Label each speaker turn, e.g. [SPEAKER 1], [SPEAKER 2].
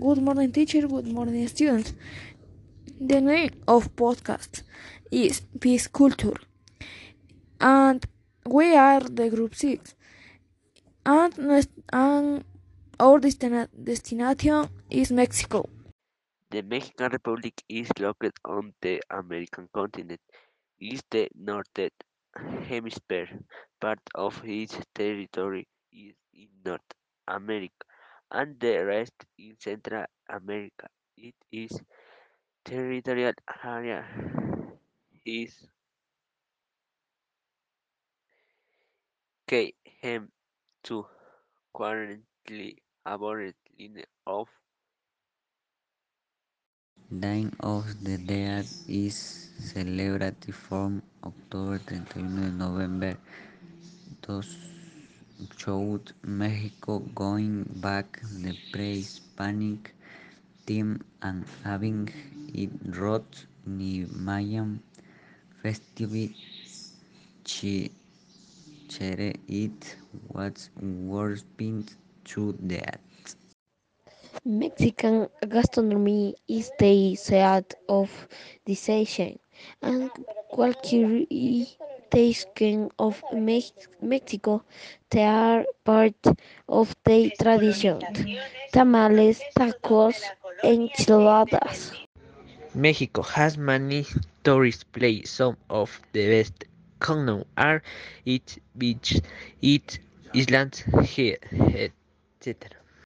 [SPEAKER 1] Good morning, teacher. Good morning, students. The name of podcast is Peace Culture, and we are the group six. And, and our destina destination is Mexico.
[SPEAKER 2] The Mexican Republic is located on the American continent. It is the northern hemisphere. Part of its territory is in North America, and the rest in Central America. Its territorial area is km two currently aborigine of
[SPEAKER 3] Day of the Dead is celebrated from October 31 to November 2 Mexico going back the pre-Hispanic time and having it roots in Mayan festivity chere it was worshipped to death.
[SPEAKER 4] Mexican gastronomy is the seat of decision and characteristic of Mexico. They are part of the tradition. Tamales, tacos, enchiladas.
[SPEAKER 5] Mexico has many tourist places. Some of the best known are its beaches, its islands, etc.